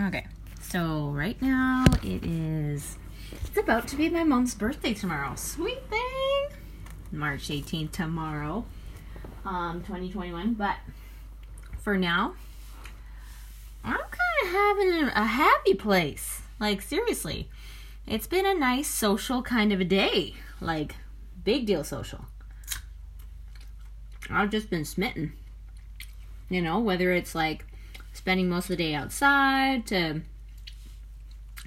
Okay, so right now it is. It's about to be my mom's birthday tomorrow. Sweet thing! March 18th tomorrow, um, 2021. But for now, I'm kind of having a happy place. Like, seriously. It's been a nice social kind of a day. Like, big deal social. I've just been smitten. You know, whether it's like spending most of the day outside to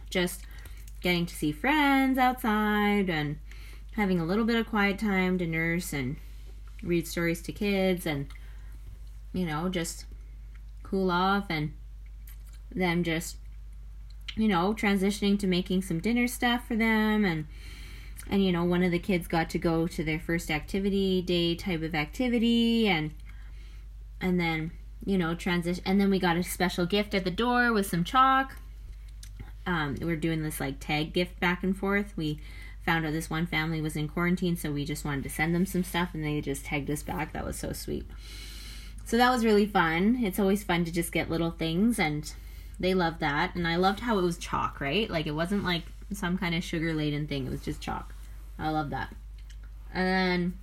just getting to see friends outside and having a little bit of quiet time to nurse and read stories to kids and you know just cool off and then just you know transitioning to making some dinner stuff for them and and you know one of the kids got to go to their first activity day type of activity and and then you know transition and then we got a special gift at the door with some chalk. Um, we're doing this like tag gift back and forth. We found out this one family was in quarantine so we just wanted to send them some stuff and they just tagged us back. That was so sweet. So that was really fun. It's always fun to just get little things and they loved that. And i loved how it was chalk right? Like it wasn't like some kind of sugar laden thing. It was just chalk. I love that. And then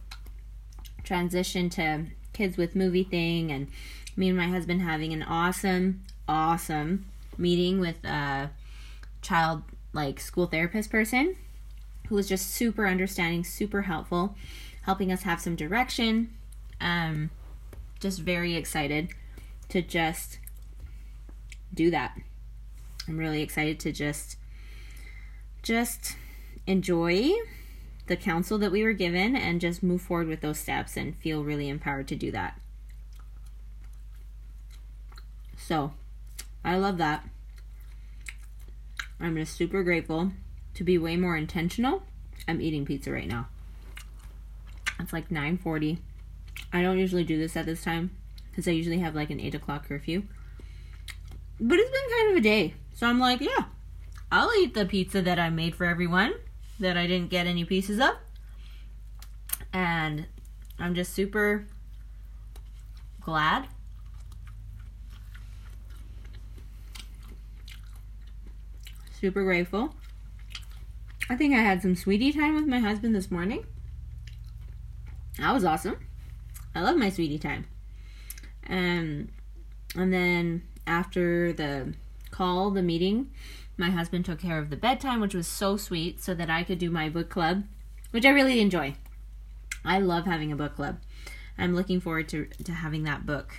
transition to kids with movie thing and me and my husband having an awesome awesome meeting with a child like school therapist person who was just super understanding super helpful helping us have some direction. Um just very excited to just do that. I'm really excited to just just enjoy the counsel that we were given and just move forward with those steps and feel really empowered to do that. So, I love that. I'm just super grateful to be way more intentional. I'm eating pizza right now. It's like 9:40. I don't usually do this at this time because I usually have like an 8 o'clock curfew. But it's been kind of a day, so I'm like, yeah, I'll eat the pizza that I made for everyone that I didn't get any pieces of. And I'm just super glad. Super grateful. I think I had some sweetie time with my husband this morning. That was awesome. I love my sweetie time. Um, and then after the call, the meeting, my husband took care of the bedtime, which was so sweet, so that I could do my book club, which I really enjoy. I love having a book club. I'm looking forward to, to having that book.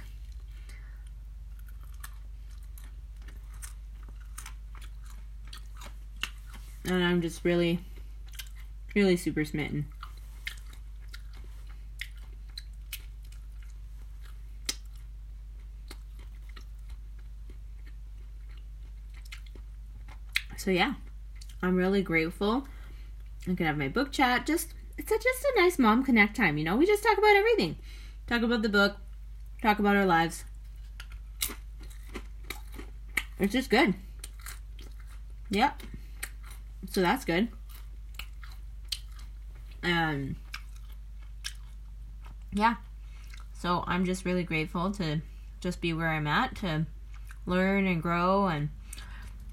And I'm just really, really super smitten. So yeah, I'm really grateful. I can have my book chat. Just it's a, just a nice mom connect time. You know, we just talk about everything. Talk about the book. Talk about our lives. It's just good. Yep. So that's good. Um. Yeah. So I'm just really grateful to just be where I'm at to learn and grow and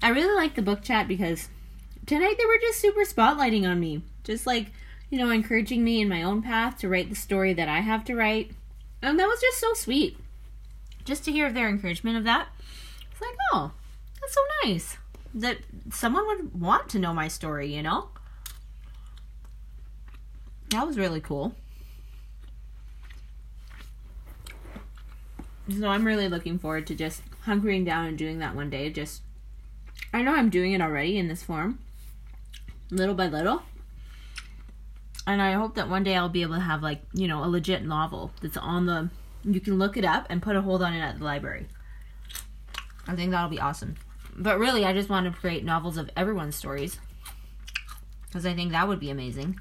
I really like the book chat because tonight they were just super spotlighting on me. Just like, you know, encouraging me in my own path to write the story that I have to write. And that was just so sweet. Just to hear their encouragement of that. It's like, oh, that's so nice. That someone would want to know my story, you know? That was really cool. So I'm really looking forward to just hunkering down and doing that one day. Just I know I'm doing it already in this form, little by little. And I hope that one day I'll be able to have, like, you know, a legit novel that's on the. You can look it up and put a hold on it at the library. I think that'll be awesome. But really, I just want to create novels of everyone's stories. Because I think that would be amazing.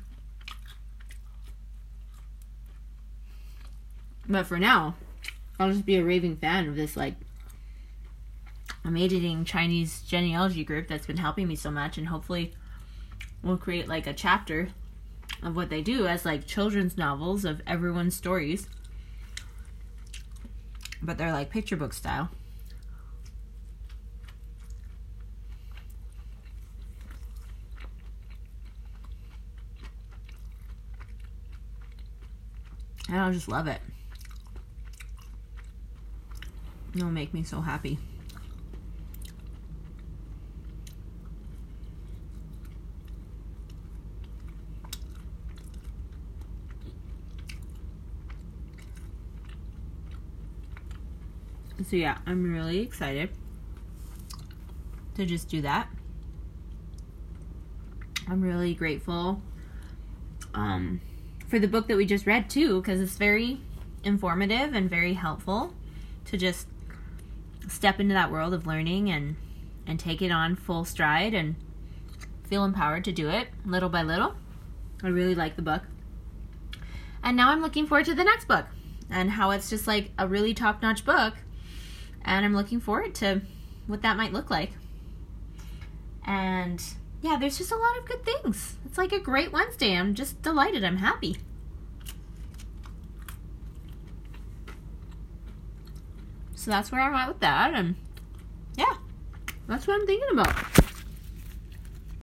But for now, I'll just be a raving fan of this, like, I'm editing Chinese genealogy group that's been helping me so much, and hopefully, we'll create like a chapter of what they do as like children's novels of everyone's stories, but they're like picture book style. And I just love it. It'll make me so happy. So yeah, I'm really excited to just do that. I'm really grateful um, for the book that we just read too, because it's very informative and very helpful to just step into that world of learning and and take it on full stride and feel empowered to do it little by little. I really like the book. And now I'm looking forward to the next book and how it's just like a really top-notch book and I'm looking forward to what that might look like. And yeah, there's just a lot of good things. It's like a great Wednesday. I'm just delighted. I'm happy. So that's where I'm at with that. And yeah, that's what I'm thinking about.